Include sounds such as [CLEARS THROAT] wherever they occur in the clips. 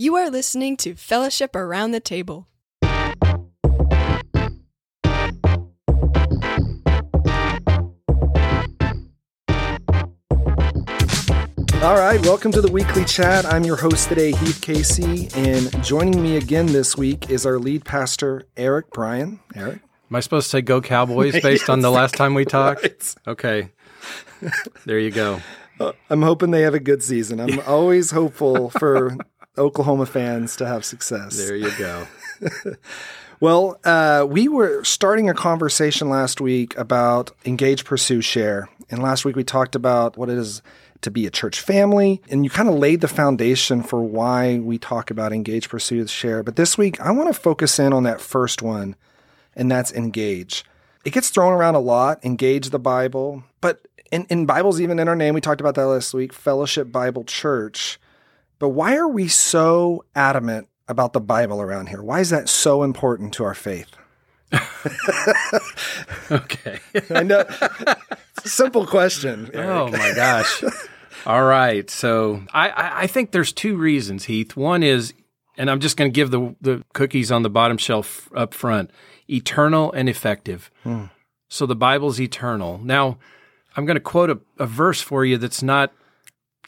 You are listening to Fellowship Around the Table. All right, welcome to the weekly chat. I'm your host today, Heath Casey, and joining me again this week is our lead pastor, Eric Bryan. Eric, Am I supposed to say go Cowboys [LAUGHS] based on the last time we talked? Right. Okay. There you go. Uh, I'm hoping they have a good season. I'm [LAUGHS] always hopeful for Oklahoma fans to have success. There you go. [LAUGHS] Well, uh, we were starting a conversation last week about engage, pursue, share. And last week we talked about what it is to be a church family. And you kind of laid the foundation for why we talk about engage, pursue, share. But this week I want to focus in on that first one, and that's engage. It gets thrown around a lot, engage the Bible. But in, in Bibles, even in our name, we talked about that last week, Fellowship Bible Church. But why are we so adamant about the Bible around here? Why is that so important to our faith? [LAUGHS] Okay. [LAUGHS] I know. Simple question. Eric. Oh my gosh. All right. So I, I, I think there's two reasons, Heath. One is, and I'm just going to give the, the cookies on the bottom shelf up front eternal and effective. Hmm. So the Bible's eternal. Now, I'm going to quote a, a verse for you that's not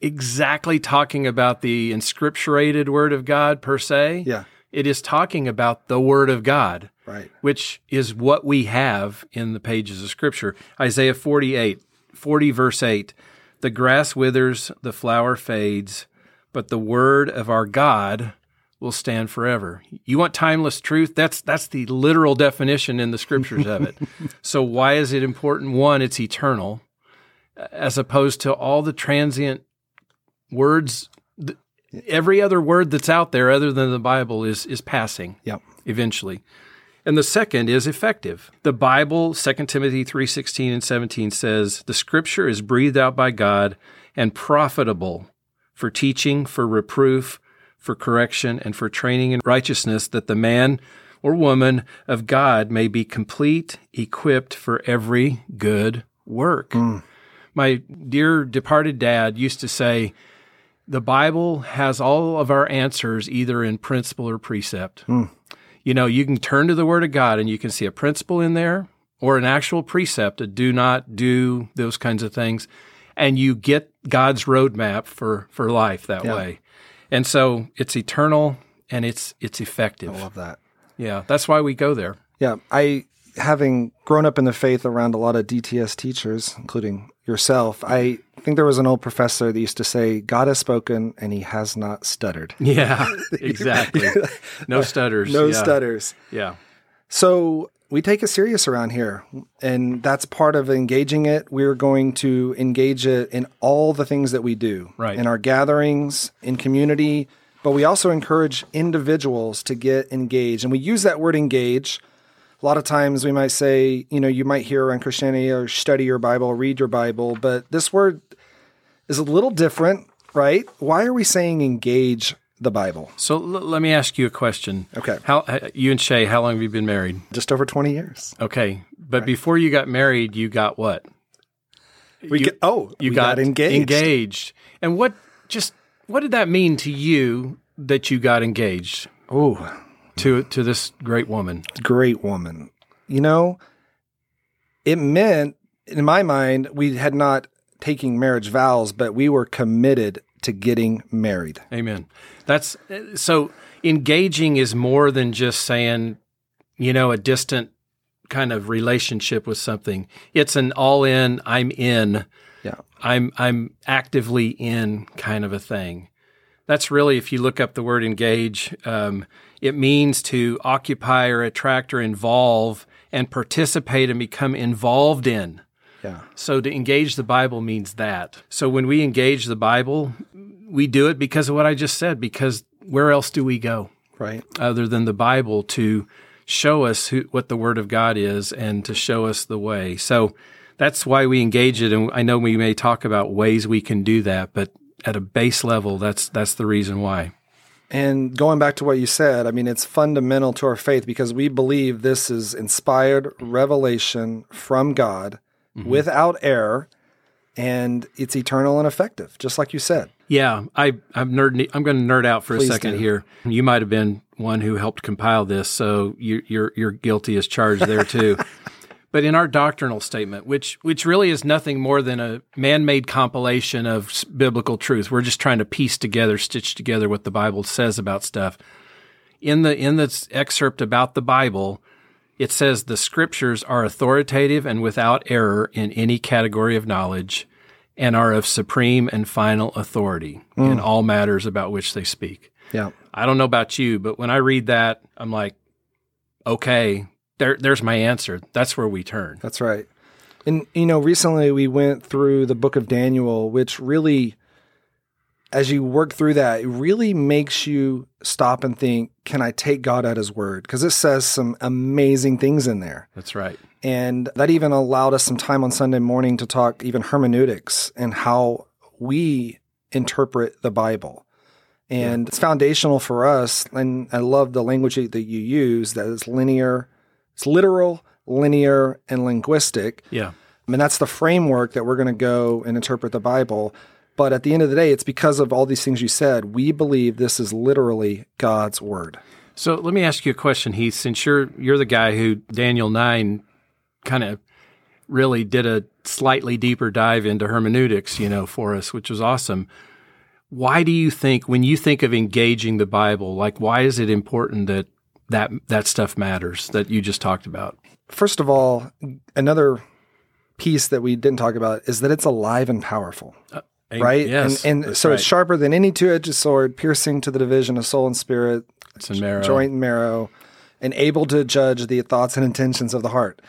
exactly talking about the inscripturated word of God per se. Yeah, It is talking about the word of God. right. which is what we have in the pages of Scripture. Isaiah 48, 40, verse 8 The grass withers, the flower fades, but the word of our God will stand forever. You want timeless truth? That's that's the literal definition in the scriptures of it. [LAUGHS] so why is it important? One, it's eternal, as opposed to all the transient words. th- Every other word that's out there other than the Bible is is passing Yep. eventually. And the second is effective. The Bible, 2 Timothy 3:16 and 17 says, "The scripture is breathed out by God and profitable for teaching, for reproof, for correction, and for training in righteousness, that the man or woman of God may be complete, equipped for every good work." Mm. My dear departed dad used to say, the Bible has all of our answers either in principle or precept. Hmm. You know, you can turn to the Word of God and you can see a principle in there or an actual precept, a do not do those kinds of things, and you get God's roadmap for for life that Yeah. way. And so it's eternal and it's it's effective. I love that. Yeah, that's why we go there. Yeah, I having grown up in the faith around a lot of DTS teachers, including yourself, I think there was an old professor that used to say, "God has spoken and He has not stuttered." [LAUGHS] Yeah, exactly. No [LAUGHS] stutters. No yeah. stutters. Yeah. So we take it serious around here, and that's part of engaging it. We're going to engage it in all the things that we do, Right. In our gatherings, in community, but we also encourage individuals to get engaged, and we use that word engage. A lot of times we might say, you know, you might hear around Christianity or study your Bible, read your Bible, but this word is a little different, right? Why are we saying engage the Bible? So l- let me ask you a question. Okay. How uh, you and Shay? How long have you been married? Just over 20 years. Okay, but before you got married, you got what? We You- get, oh, You we got, engaged. Engaged. And what just what did that mean to you that you got engaged Oh, to to this great woman? great woman. You know, it meant, in my mind, we had not taken marriage vows, but we were committed to getting married. Amen. That's so engaging is more than just saying, you know, a distant kind of relationship with something. It's an all in, I'm in. Yeah. I'm I'm actively in kind of a thing. That's really, if you look up the word engage, um, it means to occupy or attract or involve and participate and become involved in. Yeah. So to engage the Bible means that. So when we engage the Bible, we do it because of what I just said, because where else do we go Right. other than the Bible to show us who, what the Word of God is and to show us the way? So that's why we engage it. And I know we may talk about ways we can do that, but at a base level, that's that's the reason why. And going back to what you said, I mean, it's fundamental to our faith because we believe this is inspired revelation from God mm-hmm. without error. and it's eternal and effective, just like you said. Yeah, I, I'm nerd. I'm going to nerd out for Please a second do. here. You might have been one who helped compile this, so you, you're you're guilty as charged there too. [LAUGHS] but in our doctrinal statement, which which really is nothing more than a man-made compilation of biblical truth, we're just trying to piece together, stitch together what the Bible says about stuff. In the in the excerpt about the Bible, it says the scriptures are authoritative and without error in any category of knowledge and are of supreme and final authority hmm. in all matters about which they speak. Yeah. I don't know about you, but when I read that, I'm like, okay, there, there's my answer. That's where we turn. That's right. And you know, recently we went through the book of Daniel, which really as you work through that, it really makes you stop and think, can I take God at his word? Because it says some amazing things in there. That's right. And that even allowed us some time on Sunday morning to talk even hermeneutics and how we interpret the Bible. And it's foundational for us. And I love the language that you use that is linear, it's literal, linear, and linguistic. Yeah. I mean, that's the framework that we're going to go and interpret the Bible. But at the end of the day, it's because of all these things you said. We believe this is literally God's word. So let me ask you a question, Heath. Since you're you're the guy who Daniel nine kind of really did a slightly deeper dive into hermeneutics, you know, for us, which was awesome. Why do you think when you think of engaging the Bible, like why is it important that that that stuff matters that you just talked about? First of all, another piece that we didn't talk about is that it's alive and powerful, right? Yes, and and so it's sharper than any two-edged sword, piercing to the division of soul and spirit, It's marrow. joint and marrow, and able to judge the thoughts and intentions of the heart.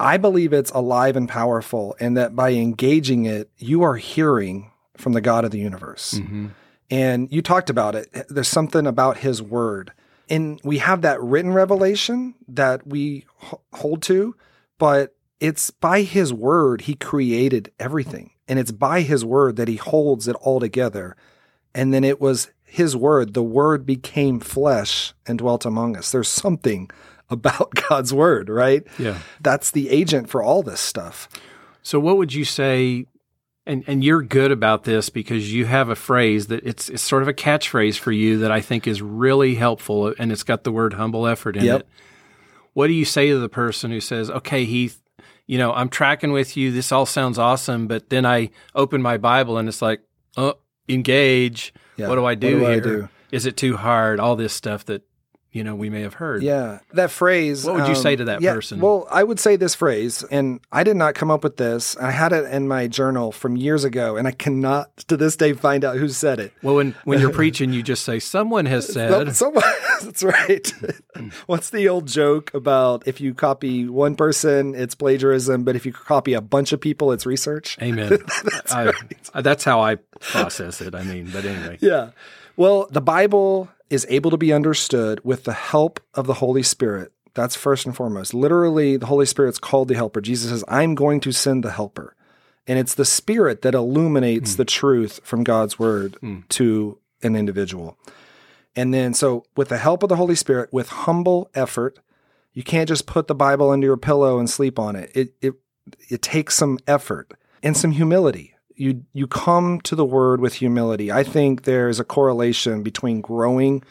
I believe it's alive and powerful, and that by engaging it, you are hearing from the God of the universe. Mm-hmm. And you talked about it. There's something about his word. And we have that written revelation that we hold to, but it's by his word he created everything. And it's by his word that he holds it all together. And then it was his word, the word became flesh and dwelt among us. There's something [LAUGHS] about [LAUGHS] God's word, right? Yeah. That's the agent for all this stuff. So what would you say and and you're good about this because you have a phrase that it's it's sort of a catchphrase for you that I think is really helpful and it's got the word humble effort in Yep. it. What do you say to the person who says, "Okay, Heath, you know, I'm tracking with you. This all sounds awesome, but then I open my Bible and it's like, "Oh, engage. Yeah. What do I What do do I here? do? Is it too hard? All this stuff that you know we may have heard. Yeah, that phrase. um, What would you say to that yeah, person? Well, I would say this phrase, and I did not come up with this. I had it in my journal from years ago, and I cannot to this day find out who said it. Well, when when you're [LAUGHS] preaching, you just say, "Someone has said." [LAUGHS] Someone, that's right. [LAUGHS] What's the old joke about if you copy one person, it's plagiarism, but if you copy a bunch of people, it's research? Amen. I, I- that's how I process it. I mean, but anyway. Yeah. Well, the Bible is able to be understood with the help of the Holy Spirit. That's first and foremost. Literally, the Holy Spirit's called the helper. Jesus says, I'm going to send the helper. And it's the Spirit that illuminates hmm. the truth from God's word hmm. to an individual. And then, so with the help of the Holy Spirit, with humble effort, you can't just put the Bible under your pillow and sleep on it. It, it, it takes some effort and some humility you you come to the word with humility. I think there's a correlation between growing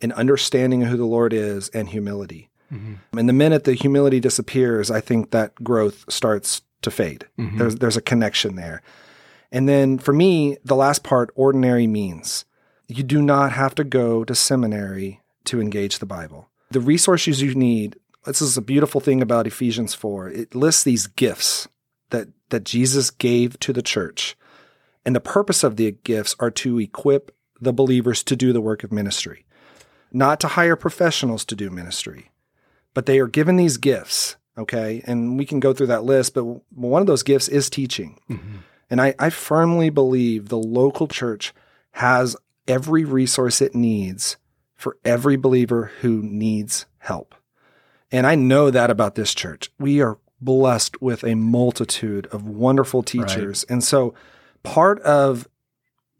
and understanding who the Lord is and humility. Mm-hmm. And the minute the humility disappears, I think that growth starts to fade. Mm-hmm. There's there's a connection there. And then for me, the last part, ordinary means. You do not have to go to seminary to engage the Bible. The resources you need, this is a beautiful thing about Ephesians 4. It lists these gifts that that Jesus gave to the church. And the purpose of the gifts are to equip the believers to do the work of ministry, not to hire professionals to do ministry. But they are given these gifts, okay? And we can go through that list, but one of those gifts is teaching. Mm-hmm. And I, I firmly believe the local church has every resource it needs for every believer who needs help. And I know that about this church. We are blessed with a multitude of wonderful teachers. And so part of,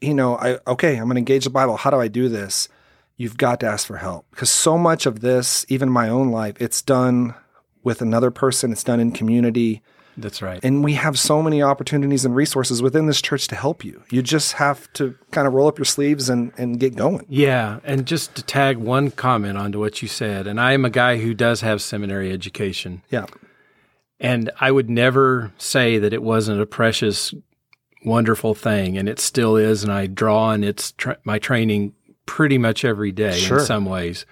you know, I okay, I'm going to engage the Bible. How do I do this? You've got to ask for help because so much of this, even my own life, it's done with another person, it's done in community. That's right. And we have so many opportunities and resources within this church to help you. You just have to kind of roll up your sleeves and, and get going. Yeah, and just to tag one comment onto what you said, and I am a guy who does have seminary education. Yeah. And I would never say that it wasn't a precious, wonderful thing, and it still is. And I draw on its tra- my training pretty much every day Sure. in some ways.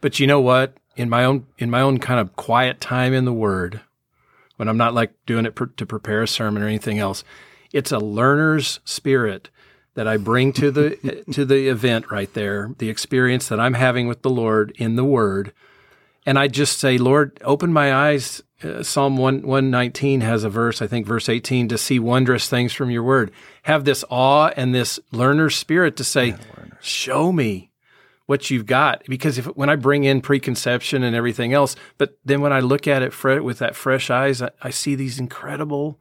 But you know what? In my own in my own kind of quiet time in the Word, when I'm not like doing it pr- to prepare a sermon or anything else, it's a learner's spirit that I bring to the [LAUGHS] to the event right there, the experience that I'm having with the Lord in the Word, and I just say, Lord, open my eyes. Uh, Psalm 1, 119 has a verse, I think verse 18, to see wondrous things from your word. Have this awe and this learner spirit to say, show me what you've got. Because if when I bring in preconception and everything else, but then when I look at it fre- with that fresh eyes, I, I see these incredible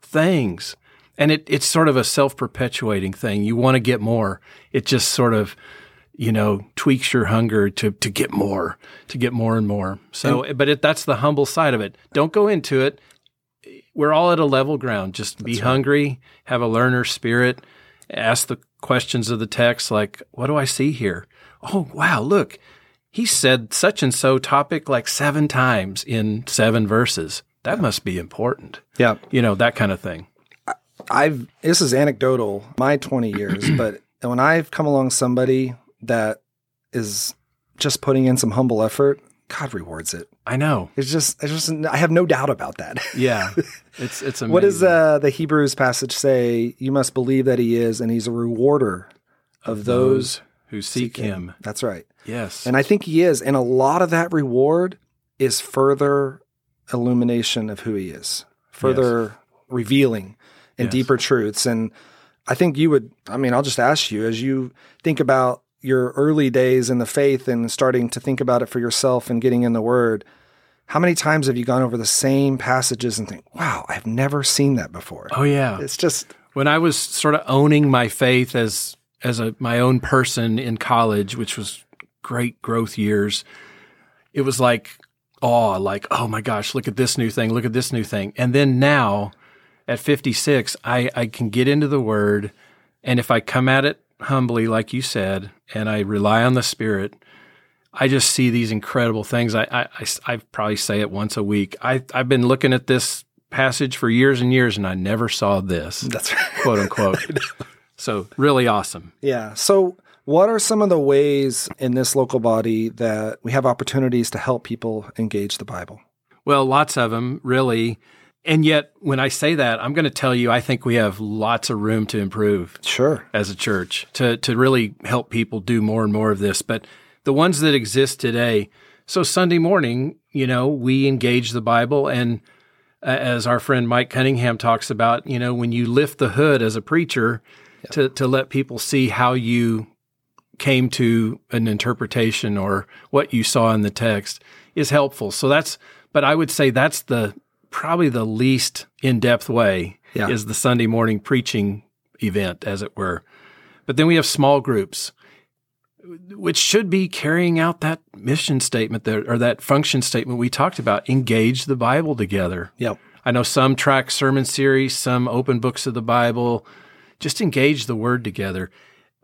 things. And it, it's sort of a self perpetuating thing. You want to get more. It just sort of, you know, tweaks your hunger to, to get more, to get more and more. So, but it, that's the humble side of it. Don't go into it. We're all at a level ground. Just be hungry, have a learner spirit, ask the questions of the text like, what do I see here? Oh, wow, look, he said such and so topic like seven times in seven verses. That must be important. Yeah. You know, that kind of thing. I've this is anecdotal, my 20 years, [CLEARS THROAT] but when I've come along somebody that is just putting in some humble effort, God rewards it. I know. It's just, it's just, I have no doubt about that. Yeah. [LAUGHS] It's it's amazing. what does uh, the Hebrews passage say? You must believe that He is, and He's a rewarder of those. who seek him. That's right. Yes. And I think He is. And a lot of that reward is further illumination of who He is, further revealing and Yes. deeper truths. And I think you would, I mean, I'll just ask you as you think about your early days in the faith and starting to think about it for yourself and getting in the Word. How many times have you gone over the same passages and think, wow, I've never seen that before? oh yeah. It's just, when I was sort of owning my faith as as a my own person in college, which was great growth years, it was like awe, like oh my gosh, look at this new thing, look at this new thing, and then now at 56, I I can get into the Word, and if I come at it humbly, like you said, and I rely on the Spirit. I just see these incredible things. I, I, I, probably say it once a week. I, I've been looking at this passage for years and years, and I never saw this that's right. quote unquote. [LAUGHS] so really awesome. Yeah. So, what are some of the ways in this local body that we have opportunities to help people engage the Bible? Well, lots of them, really. And yet, when I say that, I'm going to tell you, I think we have lots of room to improve Sure. as a church to, to really help people do more and more of this. But the ones that exist today, so Sunday morning, you know, we engage the Bible. And uh, as our friend Mike Cunningham talks about, you know, when you lift the hood as a preacher to, to let people see how you came to an interpretation or what you saw in the text is helpful. So that's, but I would say that's the probably the least in depth way Yeah. is the Sunday morning preaching event, as it were. But then we have small groups, which should be carrying out that mission statement there or that function statement we talked about engage the Bible together. Yep. I know some track sermon series, some open books of the Bible. Just engage the word together.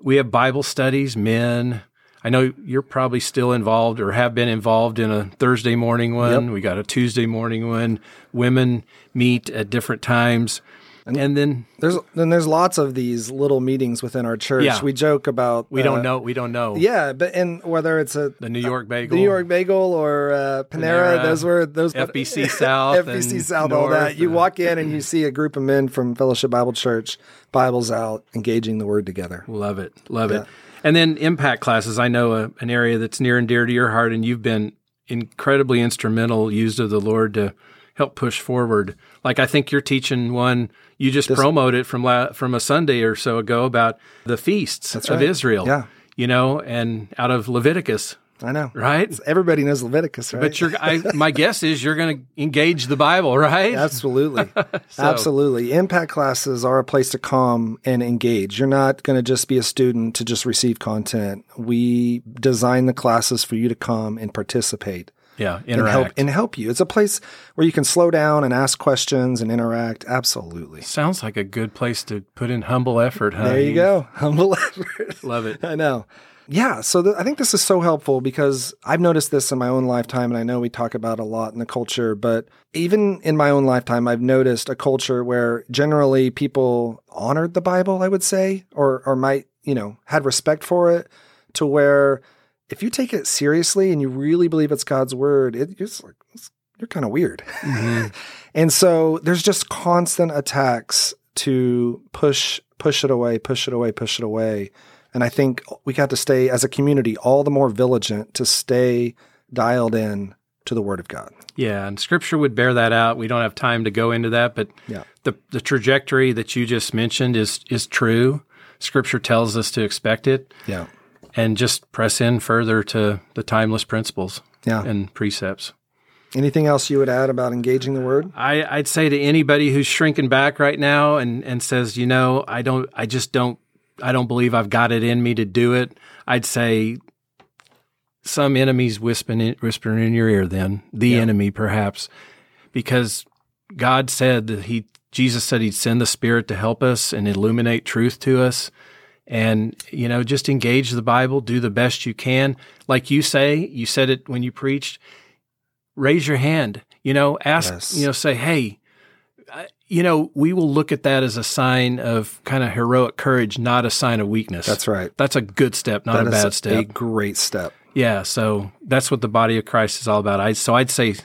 We have Bible studies, men. I know you're probably still involved or have been involved in a Thursday morning one. We got a Tuesday morning one. Women meet at different times. And, then There's then there's lots of these little meetings within our church. Yeah. We joke about we uh, don't know. We don't know. Yeah, but and whether it's a The New York Bagel. New York Bagel or uh, Panera, Panera, those were those FBC [LAUGHS] South FBC and South, all that. You and- walk in and you see a group of men from Fellowship Bible Church, Bibles out, engaging the Word together. Love it. Love it. And then impact classes. I know a, an area that's near and dear to your heart, and you've been incredibly instrumental, used of the Lord to help push forward. Like I think you're teaching one. You just promoted from la- from a Sunday or so ago about the feasts of. Israel. Yeah. you know, and out of Leviticus, I know, right? Everybody knows Leviticus, right? But you're, I, my [LAUGHS] guess is you're going to engage the Bible, right? Absolutely. [LAUGHS] Absolutely. Impact classes are a place to come and engage. You're not going to just be a student to just receive content. We design the classes for you to come and participate. Yeah, and help interact. and help you. It's a place where you can slow down and ask questions and interact. Absolutely. Sounds like a good place to put in humble effort, huh? There you go. Humble [LAUGHS] effort. Love it. I know. Yeah, so th- I think this is so helpful because I've noticed this in my own lifetime, and I know we talk about it a lot in the culture, but even in my own lifetime, I've noticed a culture where generally people honored the Bible, I would say, or or might you know had respect for it, to where if you take it seriously and you really believe it's God's word, it, it's like it's, you're kind of weird. Mm-hmm. [LAUGHS] and so there's just constant attacks to push push it away, push it away, push it away. And I think we got to stay as a community all the more vigilant to stay dialed in to the word of God. Yeah, and scripture would bear that out. We don't have time to go into that, but Yeah. the the trajectory that you just mentioned is is true. Scripture tells us to expect it Yeah. and just press in further to the timeless principles Yeah. and precepts. Anything else you would add about engaging the word? I, I'd say to anybody who's shrinking back right now and, and says, you know, I don't, I just don't, I don't believe I've got it in me to do it. I'd say some enemies whispering in, whispering in your ear. Then the enemy, perhaps, because God said that He, Jesus said He'd send the Spirit to help us and illuminate truth to us. And, you know, just engage the Bible, do the best you can. Like you say, you said it when you preached, raise your hand, you know, ask, Yes. you know, say, hey, you know, we will look at that as a sign of kind of heroic courage, not a sign of weakness. That's right. That's a good step, not That a bad step. a great step. Yeah, so that's what the body of Christ is all about. I so I'd say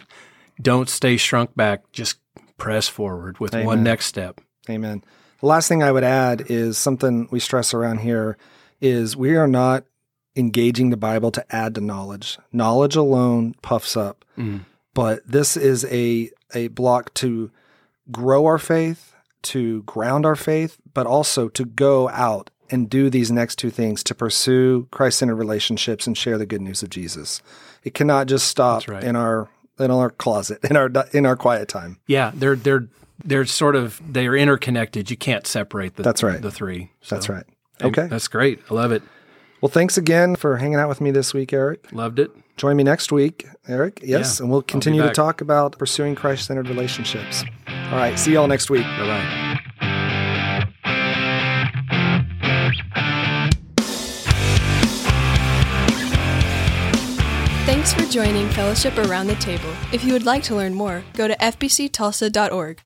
don't stay shrunk back, just press forward with Amen. one next step. Amen. The last thing I would add is something we stress around here is we are not engaging the Bible to add to knowledge. Knowledge alone puffs up. Mm. But this is a a block to grow our faith, to ground our faith, but also to go out and do these next two things to pursue Christ-centered relationships and share the good news of Jesus. It cannot just stop right. in our in our closet, in our in our quiet time. Yeah, they're they're they're sort of they're interconnected. You can't separate the That's right. the three. So, That's right. Okay. That's great. I love it. Well, thanks again for hanging out with me this week, Eric. Loved it. Join me next week, Eric. Yes, Yeah, and we'll continue to talk about pursuing Christ centered relationships. All right, see y'all next week. Bye bye. Thanks for joining Fellowship Around the Table. If you would like to learn more, go to fbctulsa.org.